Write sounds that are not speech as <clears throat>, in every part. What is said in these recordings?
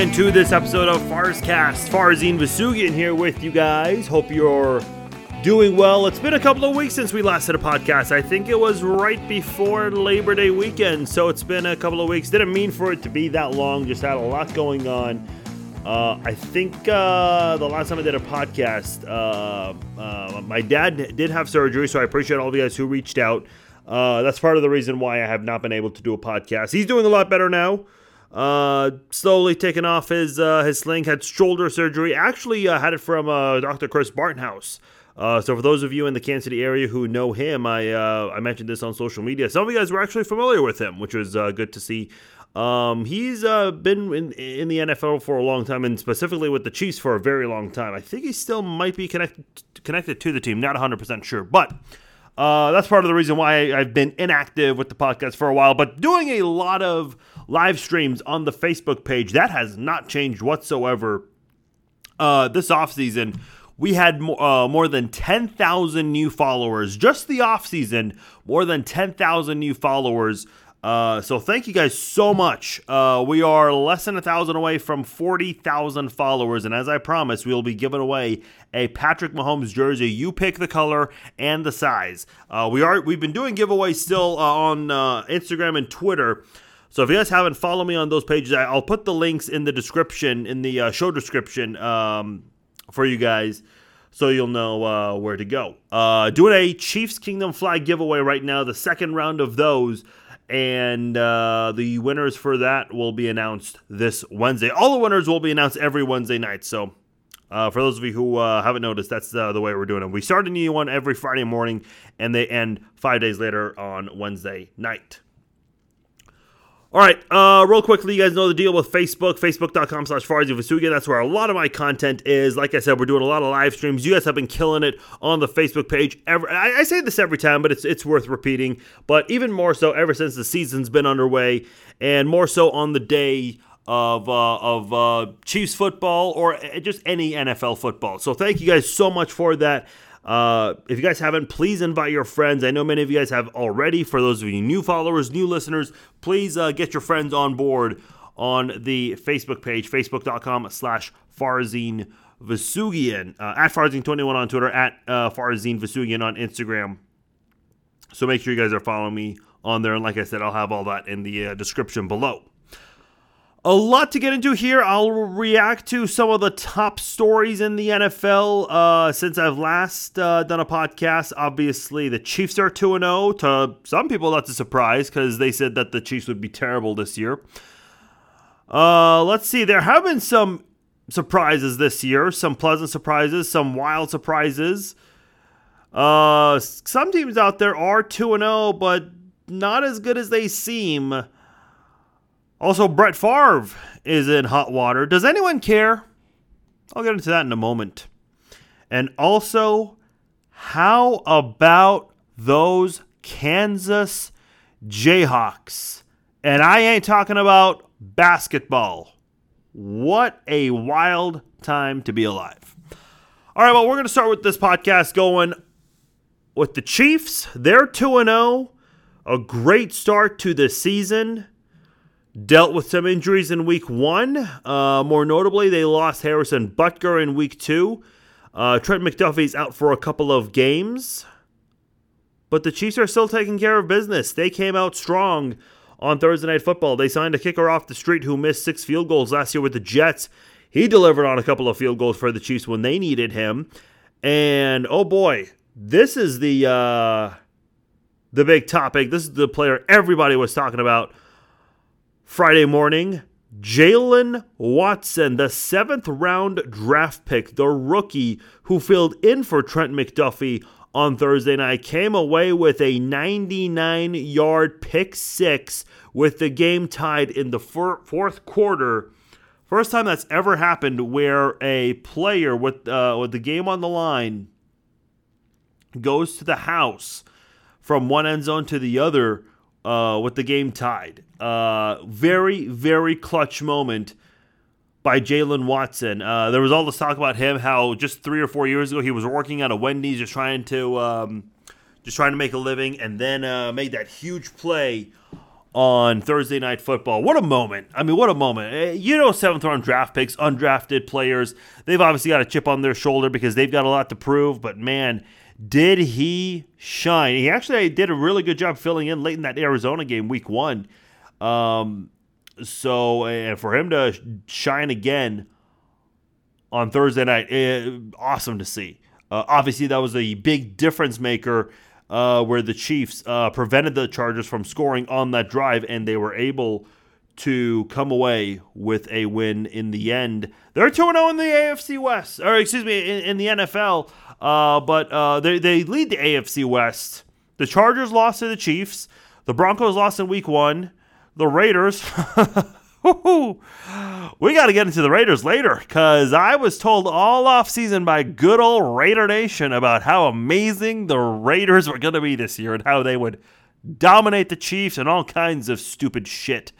into this episode of Farzcast. Farzin Vousoughian here with you guys. Hope you're doing well. It's been a couple of weeks since we last did a podcast. I think it was right before Labor Day weekend, so it's been a couple of weeks. Didn't mean for it to be that long, just had a lot going on. Uh, I think uh, the last time I did a podcast, uh, uh my dad did have surgery, so I appreciate all of you guys who reached out. Uh, that's part of the reason why I have not been able to do a podcast. He's doing a lot better now. Uh, slowly taking off his uh, his sling. Had shoulder surgery. Actually, uh, had it from uh, Dr. Chris Bartonhouse. Uh, so for those of you in the Kansas City area who know him, I uh, I mentioned this on social media. Some of you guys were actually familiar with him, which was good to see. Um, he's uh, been in, in the NFL for a long time, and specifically with the Chiefs for a very long time. I think he still might be connected connected to the team. Not 100 percent sure, but uh, that's part of the reason why I've been inactive with the podcast for a while, but doing a lot of live streams on the Facebook page. That has not changed whatsoever. Uh, this offseason, we had more, uh, more than 10,000 new followers. Just the offseason, more than 10,000 new followers. Uh, so thank you guys so much. Uh, we are less than a thousand away from 40,000 followers, and as I promised, we will be giving away a Patrick Mahomes jersey. You pick the color and the size. Uh, we are we've been doing giveaways still uh, on uh, Instagram and Twitter. So if you guys haven't followed me on those pages, I'll put the links in the description in the uh, show description um, for you guys so you'll know uh, where to go. Uh, doing a Chiefs Kingdom flag giveaway right now, the second round of those and uh, the winners for that will be announced this Wednesday. All the winners will be announced every Wednesday night. So, uh, for those of you who uh, haven't noticed, that's uh, the way we're doing it. We start a new one every Friday morning, and they end five days later on Wednesday night. All right, uh, real quickly, you guys know the deal with Facebook, facebook.com slash Farzin That's where a lot of my content is. Like I said, we're doing a lot of live streams. You guys have been killing it on the Facebook page. Every, I, I say this every time, but it's, it's worth repeating. But even more so ever since the season's been underway, and more so on the day of uh, of uh, Chiefs football or just any NFL football. So thank you guys so much for that. Uh, if you guys haven't, please invite your friends. I know many of you guys have already. For those of you new followers, new listeners, please uh, get your friends on board on the Facebook page, facebook.com slash Farzin Vousoughian, uh, at Farzin21 on Twitter, at uh, Farzin Vousoughian on Instagram. So make sure you guys are following me on there. And like I said, I'll have all that in the uh, description below. A lot to get into here. I'll react to some of the top stories in the NFL uh, since I've last uh, done a podcast. Obviously, the Chiefs are 2 0. To some people, that's a surprise because they said that the Chiefs would be terrible this year. Uh, let's see. There have been some surprises this year, some pleasant surprises, some wild surprises. Uh, some teams out there are 2 0, but not as good as they seem. Also, Brett Favre is in hot water. Does anyone care? I'll get into that in a moment. And also, how about those Kansas Jayhawks? And I ain't talking about basketball. What a wild time to be alive. All right, well, we're going to start with this podcast going with the Chiefs. They're 2 0. A great start to the season dealt with some injuries in week one. Uh, more notably, they lost Harrison Butker in week two. Uh, Trent McDuffie's out for a couple of games. But the Chiefs are still taking care of business. They came out strong on Thursday Night Football. They signed a kicker off the street who missed six field goals last year with the Jets. He delivered on a couple of field goals for the Chiefs when they needed him. And oh boy, this is the uh, the big topic. This is the player everybody was talking about Friday morning, Jaylen Watson, the seventh round draft pick, the rookie who filled in for Trent McDuffie on Thursday night, came away with a 99 yard pick six with the game tied in the fourth quarter. First time that's ever happened where a player with, uh, with the game on the line goes to the house from one end zone to the other uh, with the game tied. Uh, very, very clutch moment by Jaylen Watson. Uh, there was all this talk about him, how just three or four years ago he was working at a Wendy's, just trying to um, just trying to make a living, and then uh, made that huge play on Thursday Night Football. What a moment. I mean, what a moment. Eh, you know, seventh round draft picks, undrafted players, they've obviously got a chip on their shoulder because they've got a lot to prove, but man, did he shine? He actually did a really good job filling in late in that Arizona game, week one. Um, so, for him to shine again on Thursday night, eh, awesome to see. Uh, obviously, that was a big difference maker uh, where the Chiefs uh, prevented the Chargers from scoring on that drive, and they were able to come away with a win in the end. They're 2 0 in the AFC West, or excuse me, in, in the NFL, uh, but uh, they, they lead the AFC West. The Chargers lost to the Chiefs, the Broncos lost in week one, the Raiders. <laughs> we got to get into the Raiders later because I was told all off season by good old Raider Nation about how amazing the Raiders were going to be this year and how they would dominate the Chiefs and all kinds of stupid shit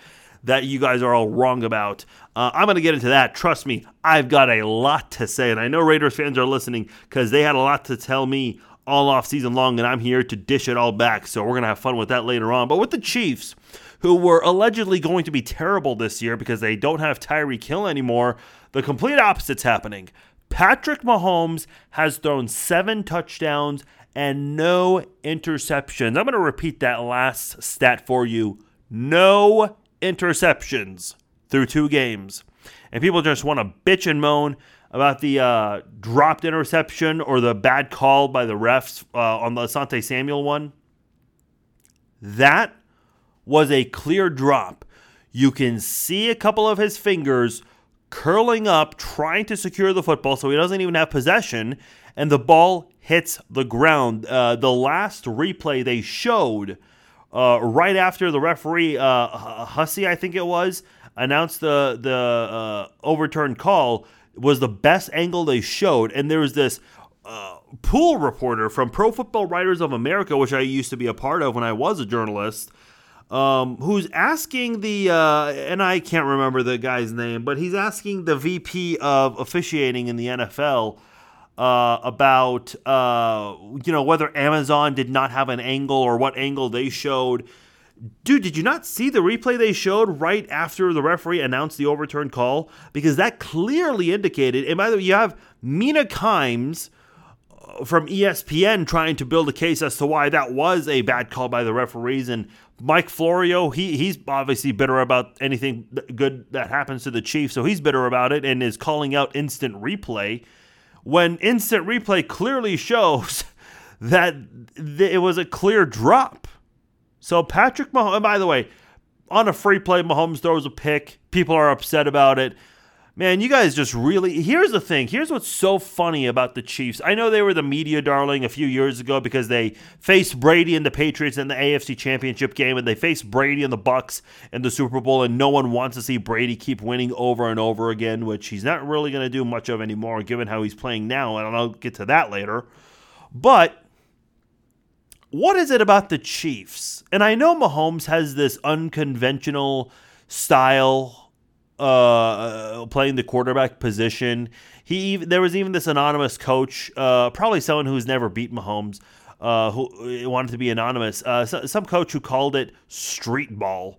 that you guys are all wrong about. Uh, I'm going to get into that. Trust me, I've got a lot to say, and I know Raiders fans are listening because they had a lot to tell me all off season long, and I'm here to dish it all back. So we're going to have fun with that later on. But with the Chiefs, who were allegedly going to be terrible this year because they don't have Tyreek Hill anymore, the complete opposite's happening. Patrick Mahomes has thrown seven touchdowns and no interceptions. I'm going to repeat that last stat for you no interceptions through two games. And people just want to bitch and moan about the uh, dropped interception or the bad call by the refs uh, on the Asante Samuel one. That was a clear drop. You can see a couple of his fingers curling up, trying to secure the football so he doesn't even have possession, and the ball hits the ground. Uh, the last replay they showed uh, right after the referee, uh, Hussey, I think it was, announced the, the uh, overturned call was the best angle they showed. And there was this uh, pool reporter from Pro Football Writers of America, which I used to be a part of when I was a journalist um, who's asking the, uh, and I can't remember the guy's name, but he's asking the VP of officiating in the NFL uh, about, uh, you know, whether Amazon did not have an angle or what angle they showed. Dude, did you not see the replay they showed right after the referee announced the overturned call? Because that clearly indicated, and by the way, you have Mina Kimes uh, from ESPN trying to build a case as to why that was a bad call by the referees and Mike Florio, he he's obviously bitter about anything good that happens to the Chiefs, so he's bitter about it and is calling out instant replay. When instant replay clearly shows <laughs> that it was a clear drop. So Patrick Mahomes, by the way, on a free play, Mahomes throws a pick. People are upset about it man, you guys just really. Here's the thing. Here's what's so funny about the Chiefs. I know they were the media darling a few years ago because they faced Brady and the Patriots in the AFC Championship game, and they faced Brady and the Bucs in the Super Bowl, and no one wants to see Brady keep winning over and over again, which he's not really going to do much of anymore, given how he's playing now. And I'll get to that later. But what is it about the Chiefs? And I know Mahomes has this unconventional style uh, playing the quarterback position. He there was even this anonymous coach, uh, probably someone who's never beat Mahomes, uh, who wanted to be anonymous. Uh, so, some coach who called it street ball.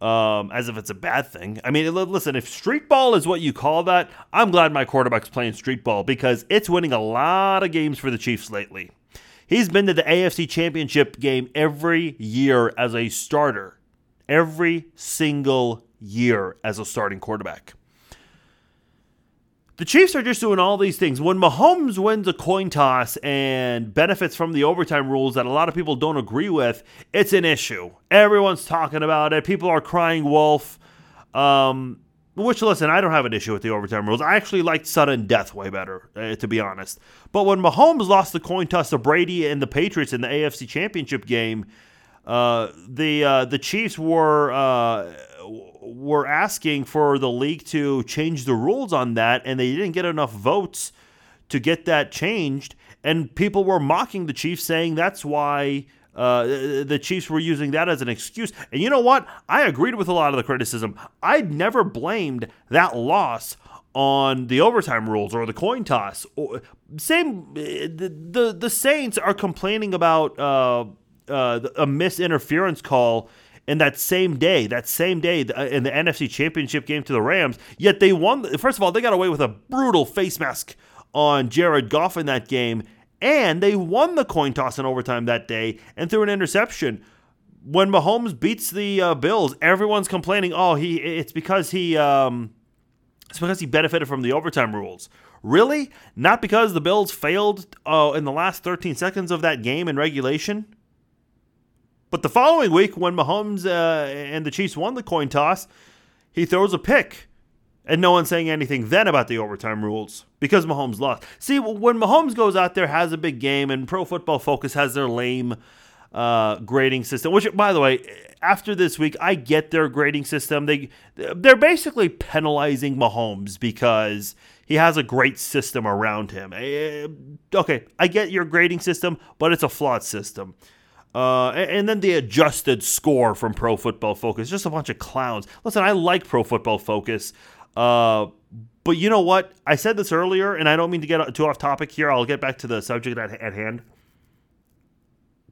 Um, as if it's a bad thing. I mean, listen, if street ball is what you call that, I'm glad my quarterback's playing street ball because it's winning a lot of games for the Chiefs lately. He's been to the AFC Championship game every year as a starter. Every single year as a starting quarterback. The Chiefs are just doing all these things. When Mahomes wins a coin toss and benefits from the overtime rules that a lot of people don't agree with, it's an issue. Everyone's talking about it. People are crying wolf. Um, which, listen, I don't have an issue with the overtime rules. I actually liked sudden death way better, uh, to be honest. But when Mahomes lost the coin toss to Brady and the Patriots in the AFC Championship game, uh, the uh, the Chiefs were uh, were asking for the league to change the rules on that, and they didn't get enough votes to get that changed. And people were mocking the Chiefs, saying that's why uh, the Chiefs were using that as an excuse. And you know what? I agreed with a lot of the criticism. I'd never blamed that loss on the overtime rules or the coin toss. Same, the the, the Saints are complaining about uh, uh, a misinterference call in that same day, that same day uh, in the NFC Championship game to the Rams. Yet they won. First of all, they got away with a brutal face mask on Jared Goff in that game, and they won the coin toss in overtime that day and threw an interception. When Mahomes beats the uh, Bills, everyone's complaining. Oh, he it's because he um, it's because he benefited from the overtime rules. Really? Not because the Bills failed uh, in the last 13 seconds of that game in regulation? But the following week, when Mahomes uh, and the Chiefs won the coin toss, he throws a pick. And no one's saying anything then about the overtime rules because Mahomes lost. See, when Mahomes goes out there, has a big game, and Pro Football Focus has their lame uh, grading system, which, by the way, after this week, I get their grading system. They they're basically penalizing Mahomes because he has a great system around him. Eh, okay, I get your grading system, but it's a flawed system. Uh, and then the adjusted score from Pro Football Focus, just a bunch of clowns. Listen, I like Pro Football Focus, uh, but you know what? I said this earlier, and I don't mean to get too off topic here. I'll get back to the subject at, at hand.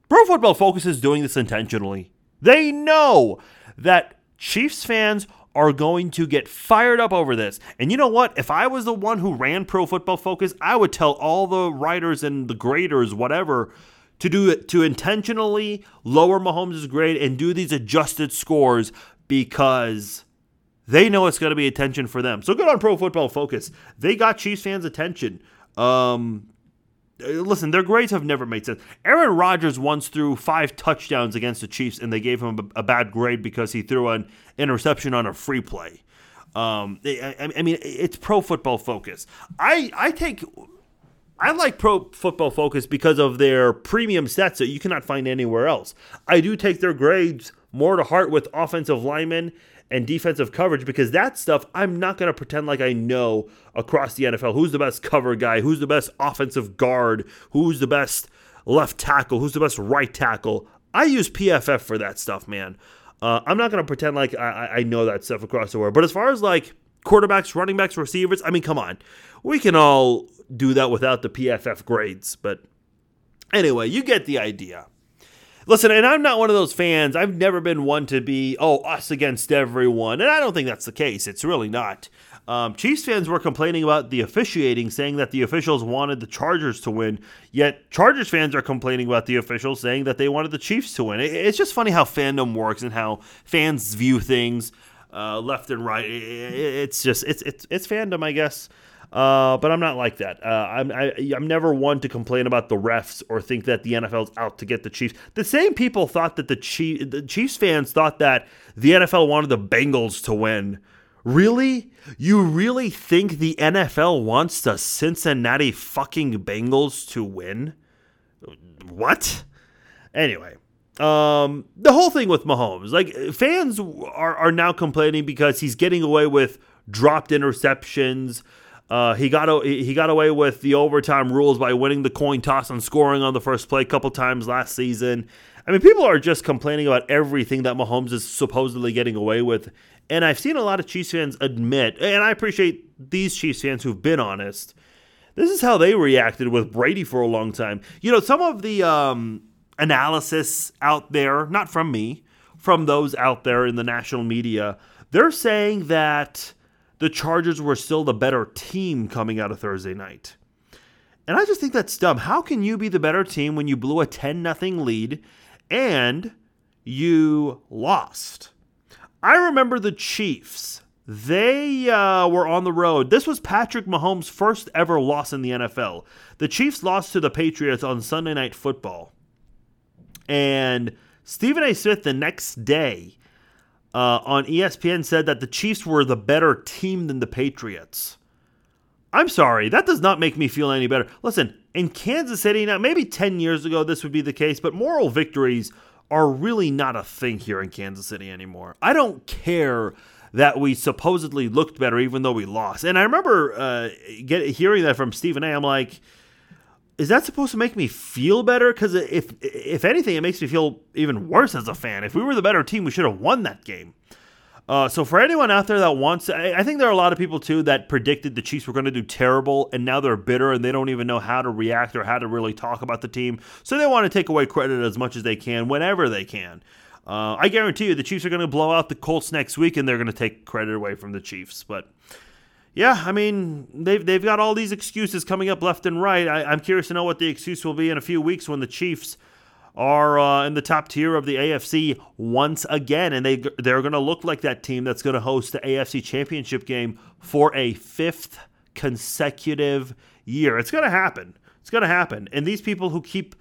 Pro Football Focus is doing this intentionally. They know that Chiefs fans are going to get fired up over this. And you know what? If I was the one who ran Pro Football Focus, I would tell all the writers and the graders, whatever, to do it to intentionally lower Mahomes' grade and do these adjusted scores because they know it's going to be attention for them. So good on Pro Football Focus. They got Chiefs fans' attention. Um, listen, their grades have never made sense. Aaron Rodgers once threw five touchdowns against the Chiefs, and they gave him a, bad grade because he threw an interception on a free play. Um, I, I, mean, it's pro football focus. I, I take. I like Pro Football Focus because of their premium sets that you cannot find anywhere else. I do take their grades more to heart with offensive linemen and defensive coverage because that stuff I'm not going to pretend like I know across the NFL. Who's the best cover guy? Who's the best offensive guard? Who's the best left tackle? Who's the best right tackle? I use PFF for that stuff, man. Uh, I'm not going to pretend like I, I know that stuff across the world. But as far as like quarterbacks, running backs, receivers, I mean, come on. We can all do that without the PFF grades. But anyway, you get the idea. Listen, and I'm not one of those fans. I've never been one to be, oh, us against everyone. And I don't think that's the case. It's really not. Um, Chiefs fans were complaining about the officiating, saying that the officials wanted the Chargers to win. Yet Chargers fans are complaining about the officials, saying that they wanted the Chiefs to win. It's just funny how fandom works and how fans view things uh, left and right. It's just it's it's it's fandom, I guess. Uh, but I'm not like that. Uh, I'm I, am i am never one to complain about the refs or think that the NFL's out to get the Chiefs. The same people thought that the Chief, the Chiefs fans thought that the NFL wanted the Bengals to win. Really? You really think the NFL wants the Cincinnati fucking Bengals to win? What? Anyway, um, the whole thing with Mahomes, like fans are, are now complaining because he's getting away with dropped interceptions, uh, he got he got away with the overtime rules by winning the coin toss and scoring on the first play a couple times last season. I mean, people are just complaining about everything that Mahomes is supposedly getting away with, and I've seen a lot of Chiefs fans admit, and I appreciate these Chiefs fans who've been honest. This is how they reacted with Brady for a long time. You know, some of the um, analysis out there, not from me, from those out there in the national media, they're saying that the Chargers were still the better team coming out of Thursday night. And I just think that's dumb. How can you be the better team when you blew a 10 0 lead and you lost? I remember the Chiefs. They uh, were on the road. This was Patrick Mahomes' first ever loss in the NFL. The Chiefs lost to the Patriots on Sunday Night Football. And Stephen A. Smith the next day uh, on ESPN said that the Chiefs were the better team than the Patriots. I'm sorry, that does not make me feel any better. Listen, in Kansas City, now maybe 10 years ago this would be the case, but moral victories are really not a thing here in Kansas City anymore. I don't care that we supposedly looked better even though we lost. And I remember uh, get, hearing that from Stephen A. I'm like, is that supposed to make me feel better? Because if if anything, it makes me feel even worse as a fan. If we were the better team, we should have won that game. Uh, so for anyone out there that wants, I, I think there are a lot of people too that predicted the Chiefs were going to do terrible, and now they're bitter and they don't even know how to react or how to really talk about the team. So they want to take away credit as much as they can whenever they can. Uh, I guarantee you the Chiefs are going to blow out the Colts next week and they're going to take credit away from the Chiefs. But yeah, I mean, they've, they've got all these excuses coming up left and right. I, am curious to know what the excuse will be in a few weeks when the Chiefs are uh, in the top tier of the AFC once again, and they they're going to look like that team that's going to host the AFC Championship game for a fifth consecutive year. It's going to happen. It's going to happen. And these people who keep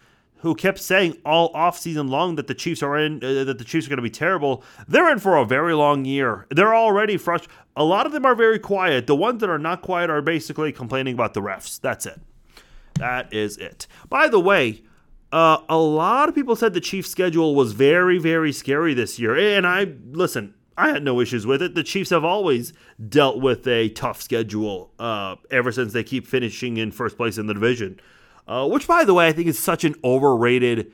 who kept saying all offseason long that the Chiefs are in uh, that the Chiefs are going to be terrible, they're in for a very long year. They're already frustrated. A lot of them are very quiet. The ones that are not quiet are basically complaining about the refs. That's it. That is it. By the way, uh, a lot of people said the Chiefs' schedule was very, very scary this year. And I, listen, I had no issues with it. The Chiefs have always dealt with a tough schedule uh, ever since they keep finishing in first place in the division. Uh, which, by the way, I think is such an overrated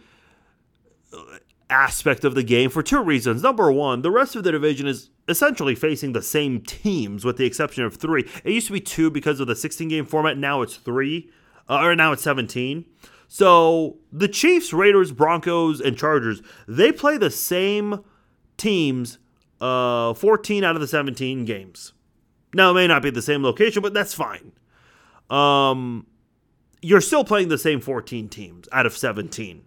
aspect of the game for two reasons. Number one, the rest of the division is essentially facing the same teams with the exception of three. It used to be two because of the 16 game format. Now it's three, uh, or now it's 17. So the Chiefs, Raiders, Broncos, and Chargers, they play the same teams uh, 14 out of the 17 games. Now, it may not be the same location, but that's fine. Um, you're still playing the same 14 teams out of 17.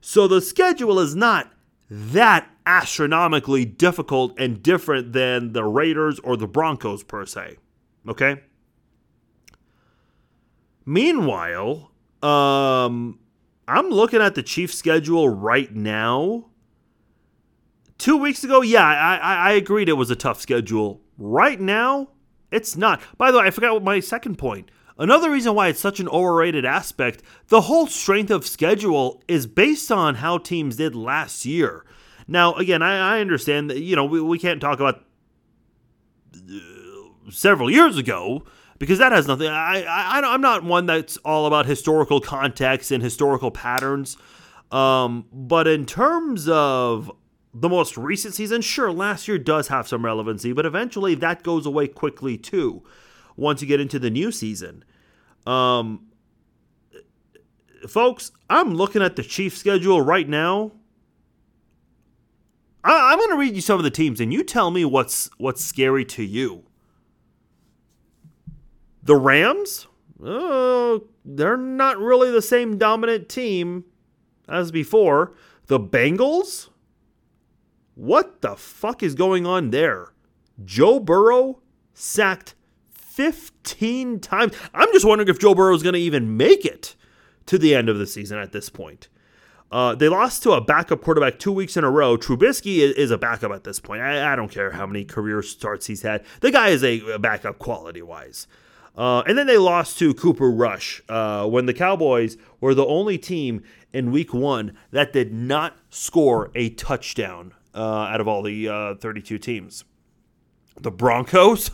So the schedule is not that astronomically difficult and different than the Raiders or the Broncos, per se. Okay? Meanwhile, um, I'm looking at the Chiefs schedule right now. Two weeks ago, yeah, I, I, I agreed it was a tough schedule. Right now, it's not. By the way, I forgot what my second point. Another reason why it's such an overrated aspect, the whole strength of schedule is based on how teams did last year. Now, again, I, I understand that, you know, we, we can't talk about uh, several years ago because that has nothing. I, I I'm not one that's all about historical context and historical patterns. Um, but in terms of the most recent season, sure, last year does have some relevancy, but eventually that goes away quickly too. Once you get into the new season, um, folks, I'm looking at the Chief schedule right now. I, I'm going to read you some of the teams, and you tell me what's what's scary to you. The Rams, uh, they're not really the same dominant team as before. The Bengals, what the fuck is going on there? Joe Burrow sacked 15 times. I'm just wondering if Joe Burrow is going to even make it to the end of the season at this point. Uh, they lost to a backup quarterback two weeks in a row. Trubisky is, is a backup at this point. I, I, don't care how many career starts he's had. The guy is a, a backup quality wise. Uh, and then they lost to Cooper Rush uh, when the Cowboys were the only team in week one that did not score a touchdown uh, out of all the uh, 32 teams. The Broncos,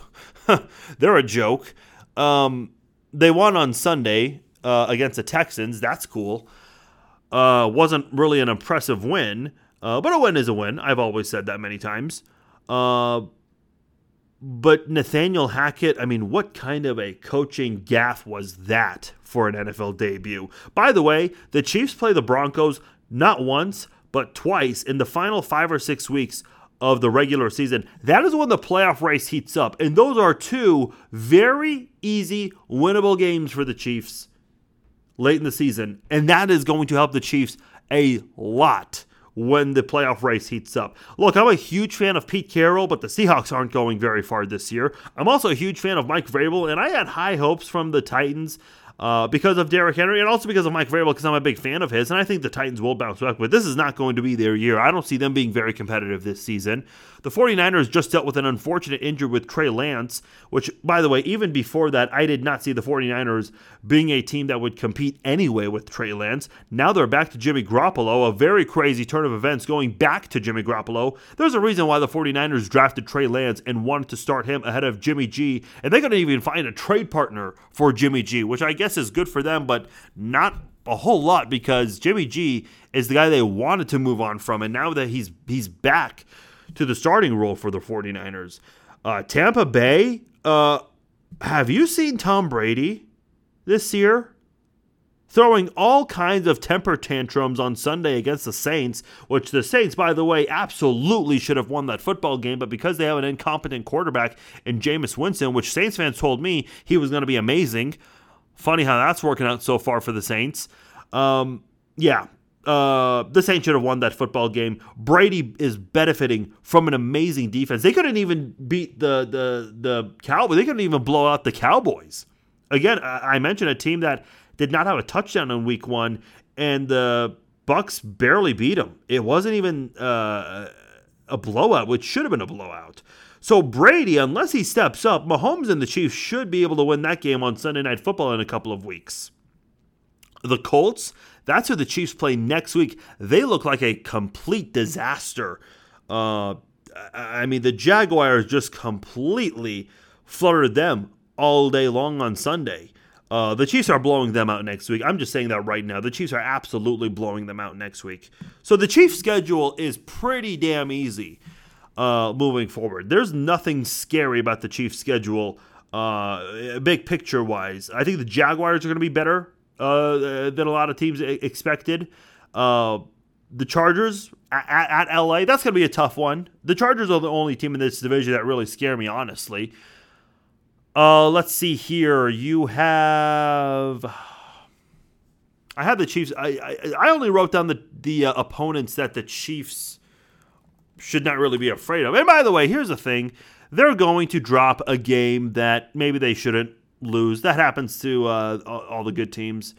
<laughs> they're a joke. Um, they won on Sunday uh, against the Texans. That's cool. Uh, wasn't really an impressive win, but a win is a win. I've always said that many times. But Nathaniel Hackett, I mean, what kind of a coaching gaffe was that for an NFL debut? By the way, the Chiefs play the Broncos not once, but twice in the final five or six weeks of the regular season. That is when the playoff race heats up. And those are two very easy, winnable games for the Chiefs late in the season. And that is going to help the Chiefs a lot when the playoff race heats up. Look, I'm a huge fan of Pete Carroll, but the Seahawks aren't going very far this year. I'm also a huge fan of Mike Vrabel, and I had high hopes from the Titans uh, because of Derrick Henry and also because of Mike Vrabel because I'm a big fan of his, and I think the Titans will bounce back. But this is not going to be their year. I don't see them being very competitive this season. The 49ers just dealt with an unfortunate injury with Trey Lance, which, by the way, even before that, I did not see the 49ers being a team that would compete anyway with Trey Lance. Now they're back to Jimmy Garoppolo, a very crazy turn of events going back to Jimmy Garoppolo. There's a reason why the 49ers drafted Trey Lance and wanted to start him ahead of Jimmy G, and they couldn't even find a trade partner for Jimmy G, which I guess is good for them, but not a whole lot because Jimmy G is the guy they wanted to move on from, and now that he's he's back to the starting role for the 49ers. Uh, Tampa Bay, uh, have you seen Tom Brady this year? throwing all kinds of temper tantrums on Sunday against the Saints, which the Saints, by the way, absolutely should have won that football game, but because they have an incompetent quarterback in Jameis Winston, which Saints fans told me he was going to be amazing. Funny how that's working out so far for the Saints. Um, yeah, uh, the Saints should have won that football game. Brady is benefiting from an amazing defense. They couldn't even beat the the the Cowboys. They couldn't even blow out the Cowboys. Again, I mentioned a team that did not have a touchdown in Week One, and the Bucs barely beat them. It wasn't even uh, a blowout, which should have been a blowout. So Brady, unless he steps up, Mahomes and the Chiefs should be able to win that game on Sunday Night Football in a couple of weeks. The Colts, that's who the Chiefs play next week. They look like a complete disaster. Uh, I mean, the Jaguars just completely fluttered them all day long on Sunday. Uh, the Chiefs are blowing them out next week. I'm just saying that right now. The Chiefs are absolutely blowing them out next week. So the Chiefs' schedule is pretty damn easy uh, moving forward. There's nothing scary about the Chiefs' schedule, uh, big picture wise. I think the Jaguars are going to be better uh, than a lot of teams expected. Uh, the Chargers at, at, LA, that's going to be a tough one. The Chargers are the only team in this division that really scare me, honestly. Uh, let's see here. You have. I have the Chiefs. I, I, I only wrote down the the uh, opponents that the Chiefs should not really be afraid of. And by the way, here's the thing: they're going to drop a game that maybe they shouldn't lose. That happens to uh, all the good teams.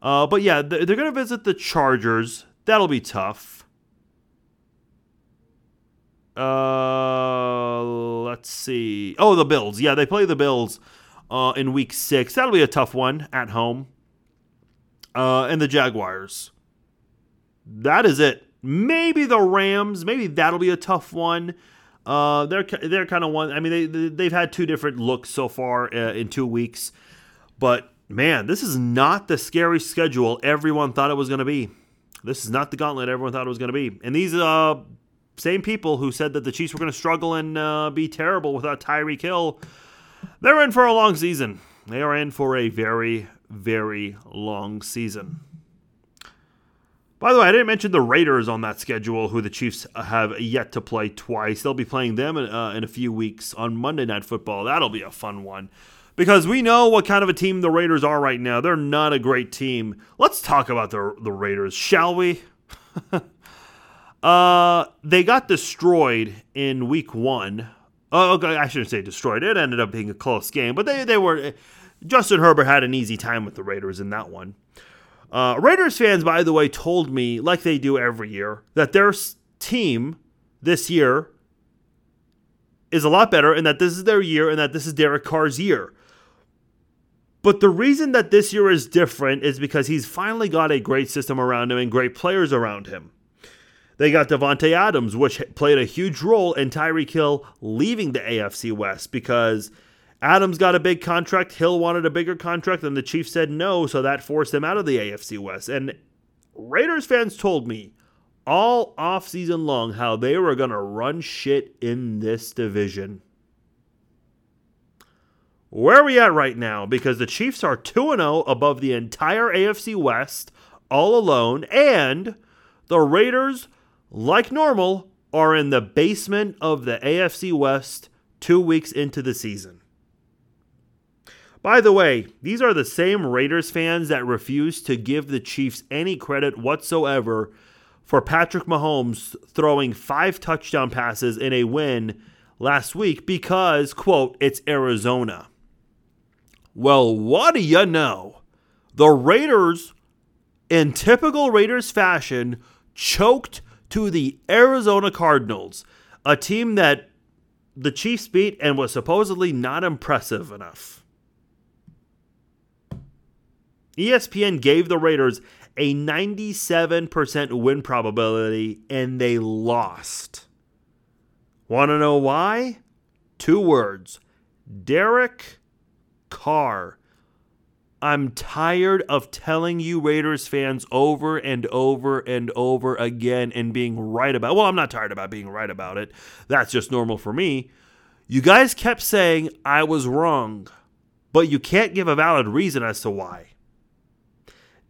Uh, but yeah, they're going to visit the Chargers. That'll be tough. Uh, let's see. Oh, the Bills. Yeah, they play the Bills uh, in Week Six. That'll be a tough one at home. Uh, and the Jaguars. That is it. Maybe the Rams. Maybe that'll be a tough one. Uh, they're they're kind of one. I mean, they they've had two different looks so far uh, in two weeks, but man, this is not the scary schedule everyone thought it was going to be. This is not the gauntlet everyone thought it was going to be. And these uh, same people who said that the Chiefs were going to struggle and uh, be terrible without Tyreek Hill, they're in for a long season. They are in for a very very long season. By the way, I didn't mention the Raiders on that schedule, who the Chiefs have yet to play twice. They'll be playing them in, uh, in a few weeks on Monday Night Football. That'll be a fun one because we know what kind of a team the Raiders are right now. They're not a great team. Let's talk about the the Raiders, shall we? <laughs> uh, they got destroyed in Week One. Oh, okay, I shouldn't say destroyed. It ended up being a close game, but they they were. Justin Herbert had an easy time with the Raiders in that one. Uh, Raiders fans, by the way, told me, like they do every year, that their team this year is a lot better and that this is their year and that this is Derek Carr's year. But the reason that this year is different is because he's finally got a great system around him and great players around him. They got Davante Adams, which played a huge role in Tyreek Hill leaving the AFC West because – Adams got a big contract. Hill wanted a bigger contract, and the Chiefs said no, so that forced him out of the AFC West. And Raiders fans told me all offseason long how they were going to run shit in this division. Where are we at right now? Because the Chiefs are 2 0 above the entire AFC West, all alone, and the Raiders, like normal, are in the basement of the AFC West two weeks into the season. By the way, these are the same Raiders fans that refuse to give the Chiefs any credit whatsoever for Patrick Mahomes throwing five touchdown passes in a win last week because, quote, it's Arizona. Well, what do you know? The Raiders, in typical Raiders fashion, choked to the Arizona Cardinals, a team that the Chiefs beat and was supposedly not impressive enough. ESPN gave the Raiders a 97% win probability and they lost. Want to know why? Two words Derek Carr. I'm tired of telling you Raiders fans over and over and over again and being right about. Well, I'm not tired about being right about it. That's just normal for me. You guys kept saying I was wrong, but you can't give a valid reason as to why.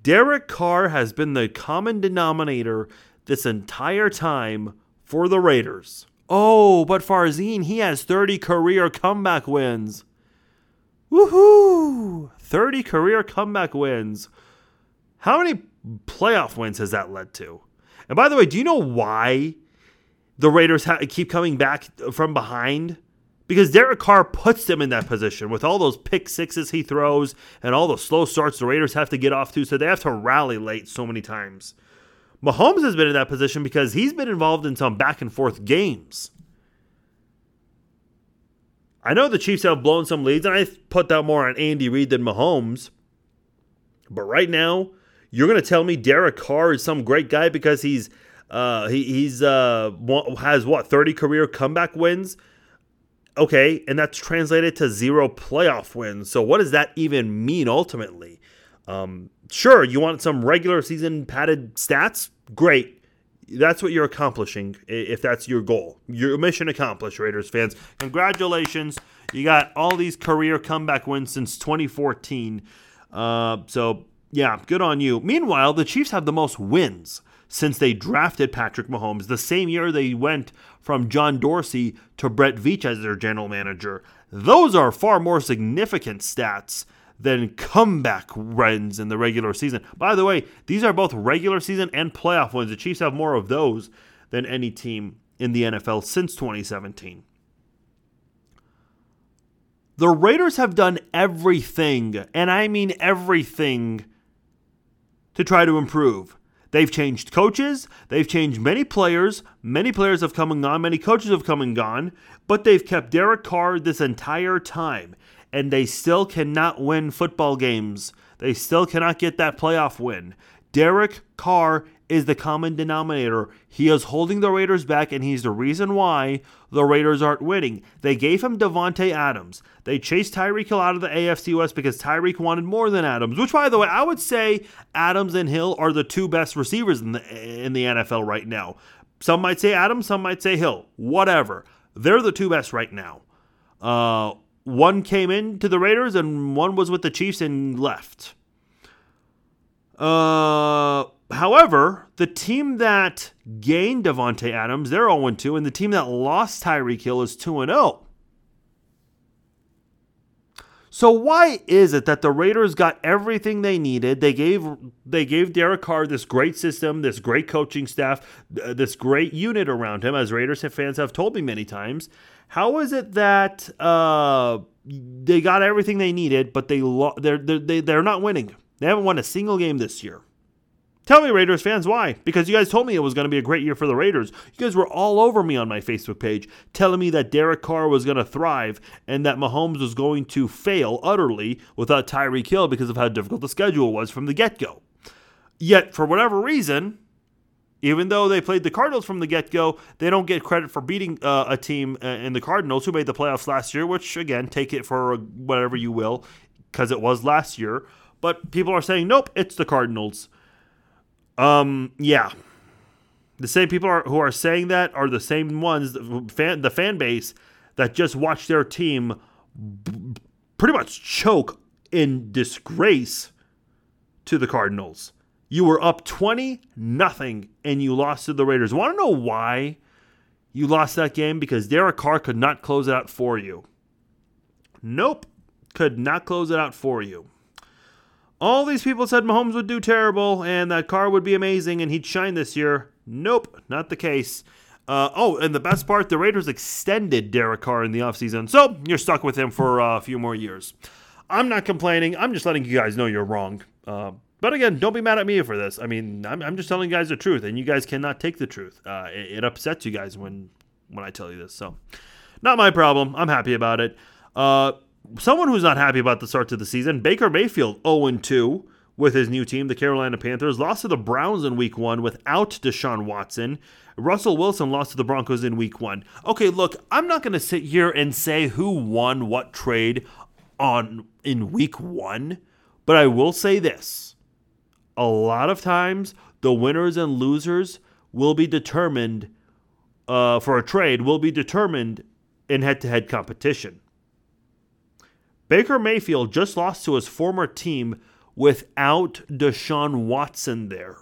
Derek Carr has been the common denominator this entire time for the Raiders. Oh, but Farzin, he has 30 career comeback wins. Woohoo! 30 career comeback wins. How many playoff wins has that led to? And by the way, do you know why the Raiders ha- keep coming back from behind? Because Derek Carr puts them in that position with all those pick sixes he throws and all the slow starts the Raiders have to get off to, so they have to rally late so many times. Mahomes has been in that position because he's been involved in some back and forth games. I know the Chiefs have blown some leads, and I put that more on Andy Reid than Mahomes. But right now, you're going to tell me Derek Carr is some great guy because he's uh, he, he's uh, has what 30 career comeback wins. Okay, and that's translated to zero playoff wins. So what does that even mean ultimately? Um, sure, you want some regular season padded stats? Great. That's what you're accomplishing if that's your goal. Your mission accomplished, Raiders fans. Congratulations. You got all these career comeback wins since 2014. Uh, so, yeah, good on you. Meanwhile, the Chiefs have the most wins since they drafted Patrick Mahomes. The same year they went from John Dorsey to Brett Veach as their general manager. Those are far more significant stats than comeback wins in the regular season. By the way, these are both regular season and playoff wins. The Chiefs have more of those than any team in the NFL since 2017. The Raiders have done everything, and I mean everything, to try to improve. They've changed coaches, they've changed many players, many players have come and gone, many coaches have come and gone, but they've kept Derek Carr this entire time. And they still cannot win football games. They still cannot get that playoff win. Derek Carr is the common denominator. He is holding the Raiders back, and he's the reason why the Raiders aren't winning. They gave him Davante Adams. They chased Tyreek Hill out of the AFC West because Tyreek wanted more than Adams. Which, by the way, I would say Adams and Hill are the two best receivers in the in the NFL right now. Some might say Adams, some might say Hill. Whatever. They're the two best right now. Uh, one came in to the Raiders and one was with the Chiefs and left. Uh, however, the team that gained Davante Adams, they're 0 2, and the team that lost Tyreek Hill is 2 0. So why is it that the Raiders got everything they needed? They gave they gave Derek Carr this great system, this great coaching staff, this great unit around him, as Raiders fans have told me many times. How is it that uh, they got everything they needed, but they lo- they're, they're they're not winning? They haven't won a single game this year. Tell me, Raiders fans, why? Because you guys told me it was going to be a great year for the Raiders. You guys were all over me on my Facebook page, telling me that Derek Carr was going to thrive and that Mahomes was going to fail utterly without Tyreek Hill because of how difficult the schedule was from the get go. Yet, for whatever reason, even though they played the Cardinals from the get go, they don't get credit for beating uh, a team uh, in the Cardinals who made the playoffs last year, which, again, take it for whatever you will, because it was last year. But people are saying, nope, it's the Cardinals. Um, yeah. The same people are, who are saying that are the same ones, fan, the fan base that just watched their team b- pretty much choke in disgrace to the Cardinals. You were up 20 nothing and you lost to the Raiders. Want to know why you lost that game? Because Derek Carr could not close it out for you. Nope, could not close it out for you. All these people said Mahomes would do terrible and that Carr would be amazing and he'd shine this year. Nope, not the case. Uh, oh, and the best part, the Raiders extended Derek Carr in the offseason, so you're stuck with him for uh, a few more years. I'm not complaining. I'm just letting you guys know you're wrong. Uh, but again, don't be mad at me for this. I mean, I'm, I'm just telling you guys the truth, and you guys cannot take the truth. Uh, it, it, upsets you guys when when I tell you this. So, not my problem. I'm happy about it. Someone who's not happy about the start to the season, Baker Mayfield, 0 2 with his new team, the Carolina Panthers, lost to the Browns in Week One without Deshaun Watson. Russell Wilson lost to the Broncos in Week One. Okay, look, I'm not going to sit here and say who won what trade on in Week One, but I will say this a lot of times the winners and losers will be determined uh, for a trade will be determined in head-to-head competition. Baker Mayfield just lost to his former team without Deshaun Watson there.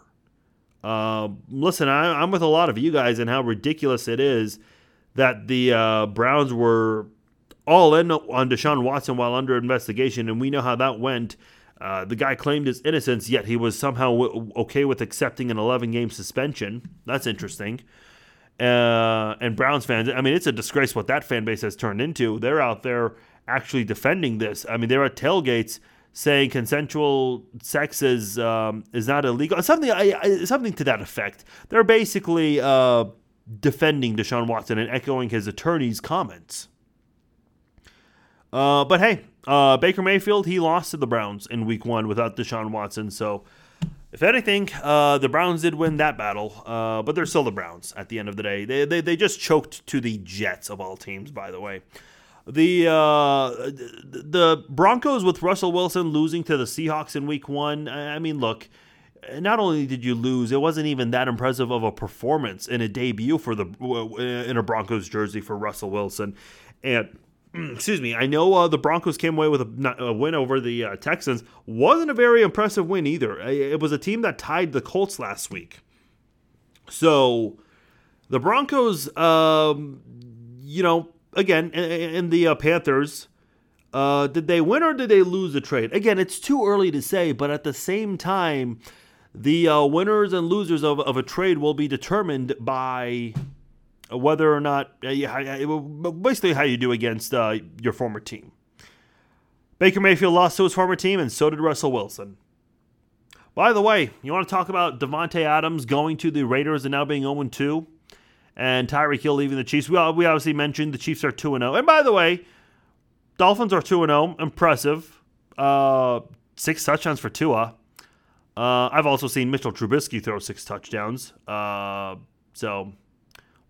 Uh, listen, I, am with a lot of you guys and how ridiculous it is that the uh, Browns were all in on Deshaun Watson while under investigation, and we know how that went. Uh, the guy claimed his innocence, yet he was somehow w- okay with accepting an 11 game suspension. That's interesting. Uh, and Browns fans, I mean, it's a disgrace what that fan base has turned into. They're out there actually defending this. I mean, there are tailgates saying consensual sex is um, is not illegal. Something i something to that effect. They're basically uh, defending Deshaun Watson and echoing his attorney's comments. Uh, but hey, uh, Baker Mayfield he lost to the Browns in Week One without Deshaun Watson. So, if anything, uh, the Browns did win that battle. Uh, but they're still the Browns at the end of the day. They, they they just choked to the Jets of all teams, by the way. The uh, the Broncos with Russell Wilson losing to the Seahawks in Week One. I mean, look, not only did you lose, it wasn't even that impressive of a performance in a debut for the in a Broncos jersey for Russell Wilson. And <clears throat> excuse me, I know uh, the Broncos came away with a, a win over the uh, Texans. wasn't a very impressive win either. It was a team that tied the Colts last week. So the Broncos, um, you know, again, in the uh, Panthers, uh, did they win or did they lose the trade? Again, it's too early to say, but at the same time, the uh, winners and losers of, of a trade will be determined by whether or not, uh, basically, how you do against uh, your former team. Baker Mayfield lost to his former team, and so did Russell Wilson. By the way, you want to talk about Davante Adams going to the Raiders and now being 0 2? And Tyreek Hill leaving the Chiefs. We, we obviously mentioned the Chiefs are 2 0. And by the way, Dolphins are 2 0. Impressive. Uh, six touchdowns for Tua. Uh, I've also seen Mitchell Trubisky throw six touchdowns. Uh, so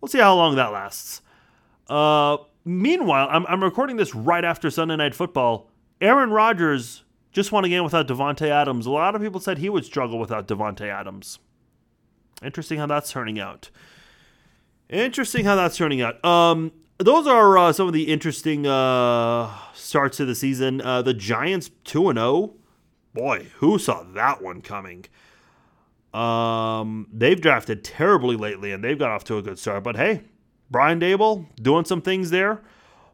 we'll see how long that lasts. Uh, meanwhile, I'm, I'm recording this right after Sunday Night Football. Aaron Rodgers just won again without Davante Adams. A lot of people said he would struggle without Davante Adams. Interesting how that's turning out. Interesting how that's turning out. Um, those are uh, some of the interesting uh, starts to the season. Uh, the Giants 2 0. Boy, who saw that one coming? Um, they've drafted terribly lately and they've got off to a good start. But hey, Brian Daboll doing some things there.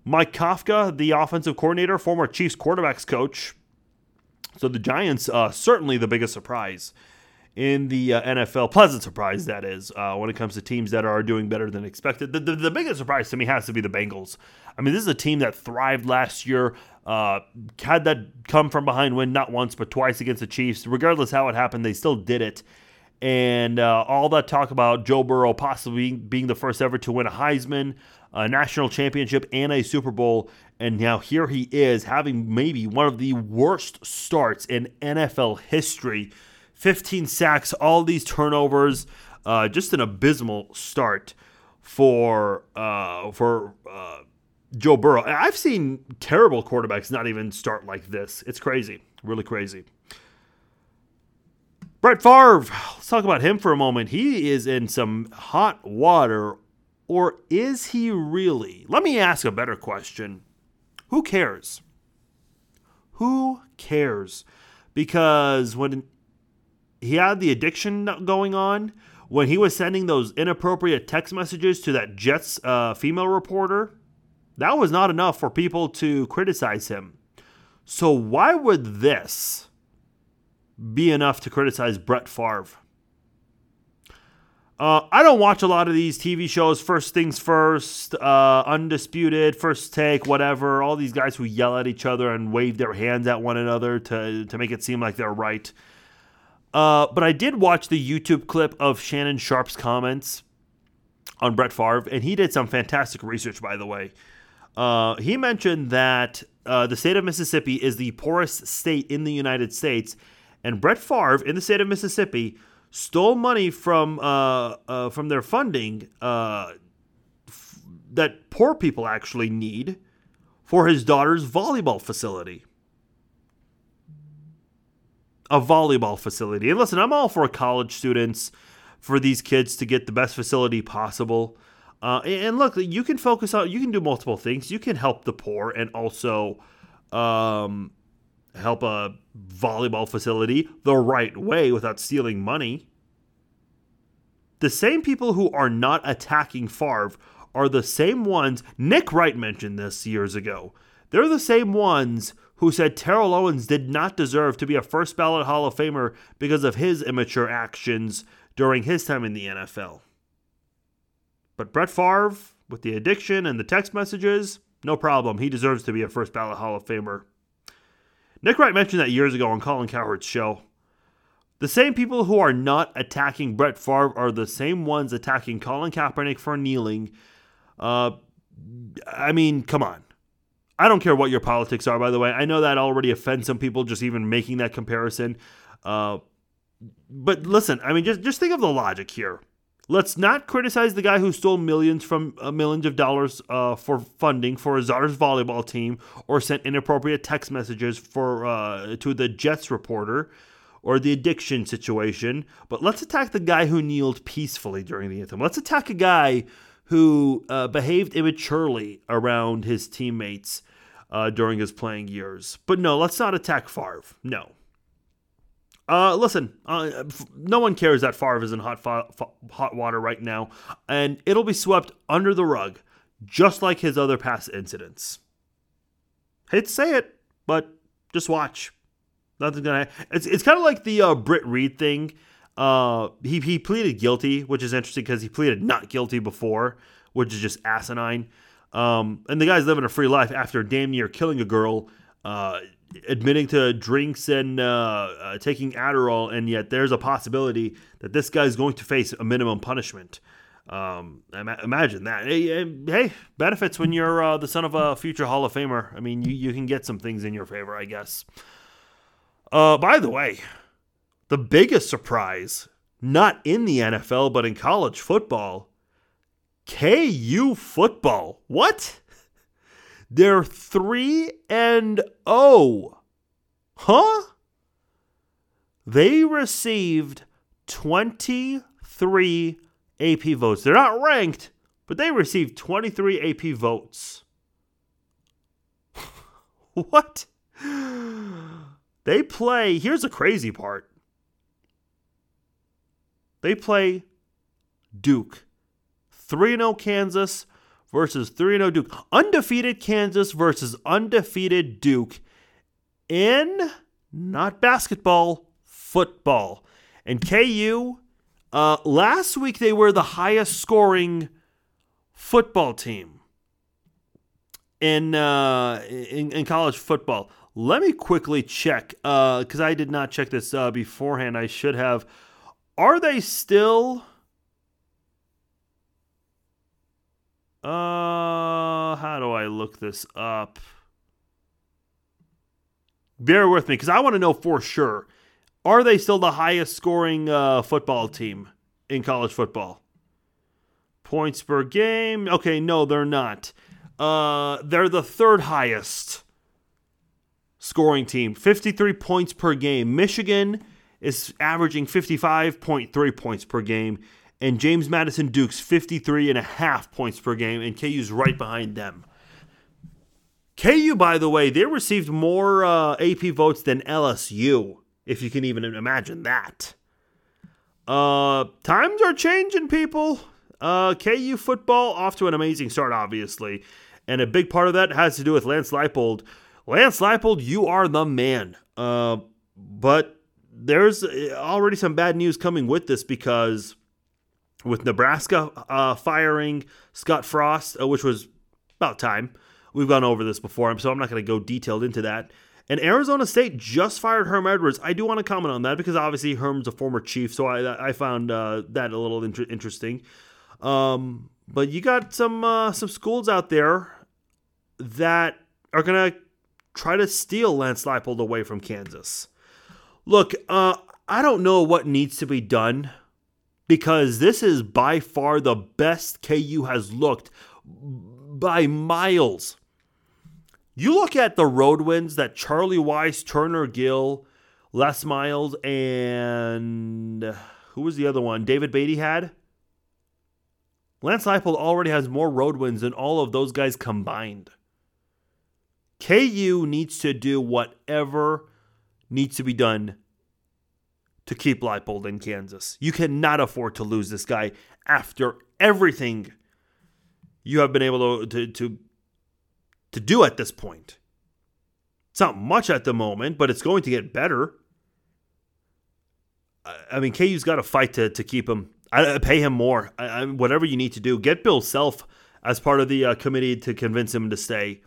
Mike Kafka, the offensive coordinator, former Chiefs quarterbacks coach. So the Giants, uh, certainly the biggest surprise in the uh, NFL. Pleasant surprise, that is, uh, when it comes to teams that are doing better than expected. The, the, the, biggest surprise to me has to be the Bengals. I mean, this is a team that thrived last year, uh, had that come from behind win not once, but twice against the Chiefs. Regardless how it happened, they still did it. And uh, all that talk about Joe Burrow possibly being the first ever to win a Heisman, a national championship, and a Super Bowl. And now here he is having maybe one of the worst starts in NFL history 15 sacks, all these turnovers, uh, just an abysmal start for uh, for uh, Joe Burrow. I've seen terrible quarterbacks not even start like this. It's crazy, really crazy. Brett Favre, let's talk about him for a moment. He is in some hot water, or is he really? Let me ask a better question. Who cares? Who cares? Because when he had the addiction going on when he was sending those inappropriate text messages to that Jets uh, female reporter. That was not enough for people to criticize him. So why would this be enough to criticize Brett Favre? Uh, I don't watch a lot of these TV shows. First things first, uh, undisputed, first take, whatever. All these guys who yell at each other and wave their hands at one another to to make it seem like they're right. Uh, but I did watch the YouTube clip of Shannon Sharpe's comments on Brett Favre, and he did some fantastic research, by the way. Uh, he mentioned that uh, the state of Mississippi is the poorest state in the United States, and Brett Favre in the state of Mississippi stole money from uh, uh, from their funding uh, f- that poor people actually need for his daughter's volleyball facility a volleyball facility. And listen, I'm all for college students, for these kids to get the best facility possible. Uh, and look, you can focus on, you can do multiple things. You can help the poor and also um, help a volleyball facility the right way without stealing money. The same people who are not attacking Favre are the same ones, Nick Wright mentioned this years ago. They're the same ones who said Terrell Owens did not deserve to be a first ballot Hall of Famer because of his immature actions during his time in the NFL. But Brett Favre, with the addiction and the text messages, no problem. He deserves to be a first ballot Hall of Famer. Nick Wright mentioned that years ago on Colin Cowherd's show. The same people who are not attacking Brett Favre are the same ones attacking Colin Kaepernick for kneeling. Uh, I mean, come on. I don't care what your politics are, by the way. I know that already offends some people just even making that comparison. Uh, but listen, I mean, just just think of the logic here. Let's not criticize the guy who stole millions from uh, millions of dollars uh, for funding for a Czars volleyball team, or sent inappropriate text messages for uh, to the Jets reporter, or the addiction situation. But let's attack the guy who kneeled peacefully during the anthem. Let's attack a guy who uh, behaved immaturely around his teammates uh, during his playing years. But no, let's not attack Favre. No. Uh, listen, uh, no one cares that Favre is in hot fa- hot water right now, and it'll be swept under the rug, just like his other past incidents. Hate to say it, but just watch. Nothing's gonna. It's it's kind of like the uh, Britt Reid thing. Uh, he he pleaded guilty, which is interesting because he pleaded not guilty before, which is just asinine. Um, and the guy's living a free life after damn near killing a girl, uh, admitting to drinks and uh, uh, taking Adderall, and yet there's a possibility that this guy's going to face a minimum punishment. Um, imagine that. Hey, hey, benefits when you're uh, the son of a future Hall of Famer. I mean, you, you can get some things in your favor, I guess. Uh, by the way, the biggest surprise, not in the NFL, but in college football, KU football. What? They're 3 and 0. Huh? They received 23 AP votes. They're not ranked, but they received 23 AP votes. <laughs> what? They play, here's the crazy part. They play Duke 3 0 Kansas versus 3 0 Duke. Undefeated Kansas versus undefeated Duke in not basketball, football. And KU, uh, last week they were the highest scoring football team in, uh, in, in college football. Let me quickly check because uh, I did not check this uh, beforehand. I should have. Are they still? Uh, how do I look this up? Bear with me because I want to know for sure. Are they still the highest scoring uh, football team in college football? Points per game? Okay, no, they're not. Uh, they're the third highest scoring team, 53 points per game. Michigan is averaging 55.3 points per game and James Madison Duke's 53 and a half points per game, and KU's right behind them. KU, by the way, they received more uh, AP votes than LSU, if you can even imagine that. Uh, times are changing, people. Uh, KU football off to an amazing start, obviously, and a big part of that has to do with Lance Leipold. Lance Leipold, you are the man. Uh, but there's already some bad news coming with this because with Nebraska uh, firing Scott Frost, uh, which was about time. We've gone over this before, so I'm not going to go detailed into that. And Arizona State just fired Herm Edwards. I do want to comment on that because obviously Herm's a former Chief, so I, I found uh, that a little inter- interesting. Um, but you got some uh, some schools out there that are going to try to steal Lance Leipold away from Kansas. Look, uh, I don't know what needs to be done because this is by far the best KU has looked by miles. You look at the road wins that Charlie Weis, Turner Gill, Les Miles, and who was the other one? David Beaty had. Lance Leipold already has more road wins than all of those guys combined. KU needs to do whatever needs to be done to keep Leipold in Kansas. You cannot afford to lose this guy after everything you have been able to, to, to, to do at this point. It's not much at the moment, but it's going to get better. I mean, KU's got to fight to, to keep him. I, pay him more. I, I, whatever you need to do. Get Bill Self as part of the uh, committee to convince him to stay.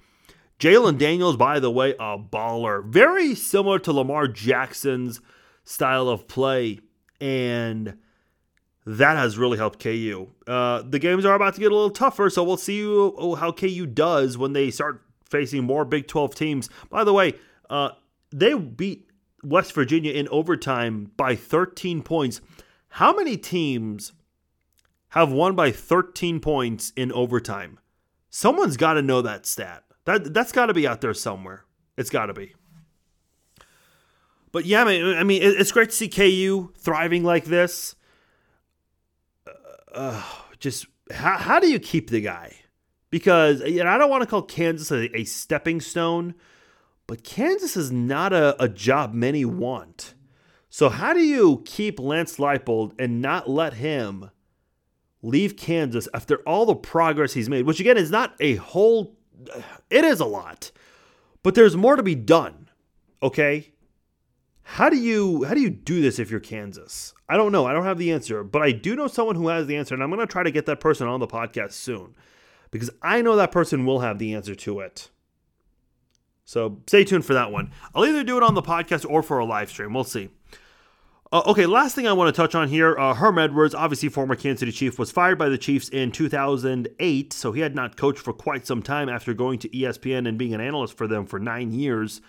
Jalon Daniels, by the way, a baller. Very similar to Lamar Jackson's style of play. And that has really helped KU. Uh, the games are about to get a little tougher, so we'll see how KU does when they start facing more Big 12 teams. By the way, uh, they beat West Virginia in overtime by 13 points. How many teams have won by 13 points in overtime? Someone's got to know that stat. That that's got to be out there somewhere. It's got to be. But yeah, I mean, it's great to see KU thriving like this. Uh, uh, just how, how do you keep the guy? Because know, I don't want to call Kansas a, a stepping stone, but Kansas is not a, a job many want. So how do you keep Lance Leipold and not let him leave Kansas after all the progress he's made? Which again is not a whole it is a lot. But there's more to be done. Okay? How do you how do you do this if you're Kansas? I don't know. I don't have the answer, but I do know someone who has the answer and I'm going to try to get that person on the podcast soon because I know that person will have the answer to it. So, stay tuned for that one. I'll either do it on the podcast or for a live stream. We'll see. Uh, okay, last thing I want to touch on here uh, Herm Edwards, obviously former Kansas City Chief, was fired by the Chiefs in 2008, so he had not coached for quite some time after going to ESPN and being an analyst for them for nine years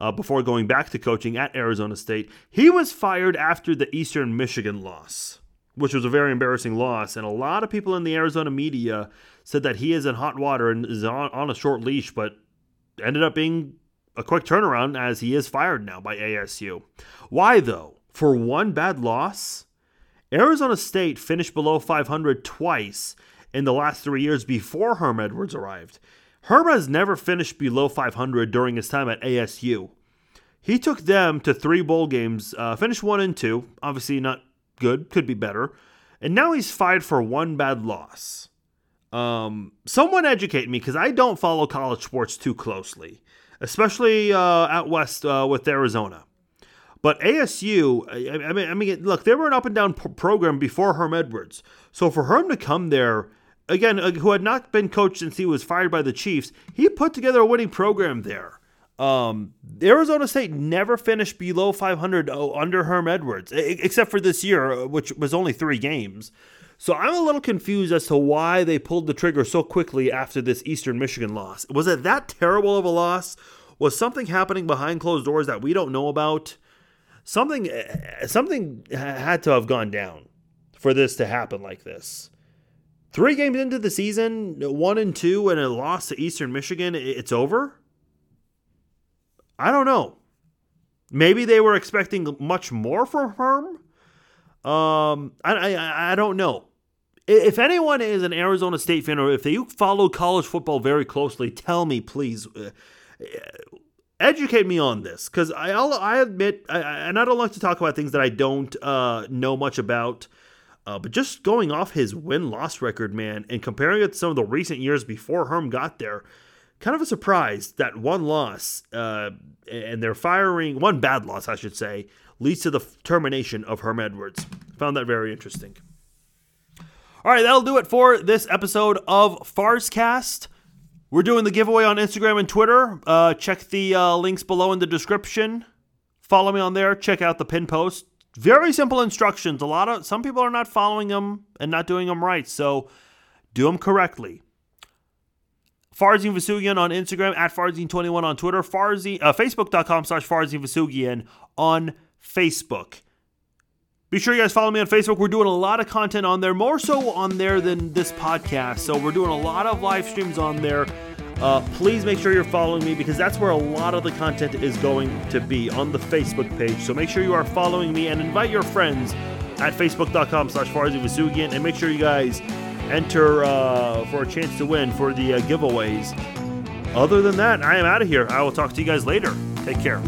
uh, before going back to coaching at Arizona State. He was fired after the Eastern Michigan loss, which was a very embarrassing loss, and a lot of people in the Arizona media said that he is in hot water and is on, on a short leash, but ended up being a quick turnaround as he is fired now by ASU. Why though? for one bad loss, Arizona State finished below 500 twice in the last three years before Herm Edwards arrived. Herm has never finished below 500 during his time at ASU. He took them to three bowl games, uh, finished one and two. Obviously, not good, could be better. And now he's fired for one bad loss. Um, someone educate me because I don't follow college sports too closely, especially uh, out west uh, with Arizona. But ASU, I mean, I mean, look, they were an up and down program before Herm Edwards. So for Herm to come there, again, uh, who had not been coached since he was fired by the Chiefs, he put together a winning program there. Um, Arizona State never finished below 500 under Herm Edwards, except for this year, uh, which was only three games. So I'm a little confused as to why they pulled the trigger so quickly after this Eastern Michigan loss. Was it that terrible of a loss? Was something happening behind closed doors that we don't know about? something something had to have gone down for this to happen like this. Three games into the season, one and two, and a loss to Eastern Michigan, it's over. I don't know. Maybe they were expecting much more from Herm. Um, I, I I don't know. If anyone is an Arizona State fan or if you follow college football very closely, tell me please uh, educate me on this because I I admit I, and I don't like to talk about things that I don't uh, know much about. Uh, but just going off his win loss record, man, and comparing it to some of the recent years before Herm got there, kind of a surprise that one loss uh, and they're firing one bad loss, I should say, leads to the termination of Herm Edwards. Found that very interesting. All right, that'll do it for this episode of Farscast. We're doing the giveaway on Instagram and Twitter. Uh, check the uh, links below in the description. Follow me on there. Check out the pin post. Very simple instructions. A lot of some people are not following them and not doing them right, so do them correctly. Farzin Vousoughian on Instagram at Farzin21 on Twitter. Farzin, uh, Facebook.com slash Farzin Vousoughian on Facebook. Be sure you guys follow me on Facebook. We're doing a lot of content on there, more so on there than this podcast. So we're doing a lot of live streams on there. Uh, please make sure you're following me because that's where a lot of the content is going to be on the Facebook page. So make sure you are following me and invite your friends at facebook.com slash Farzin and make sure you guys enter uh, for a chance to win for the uh, giveaways Other than that, I am out of here. I will talk to you guys later. Take care.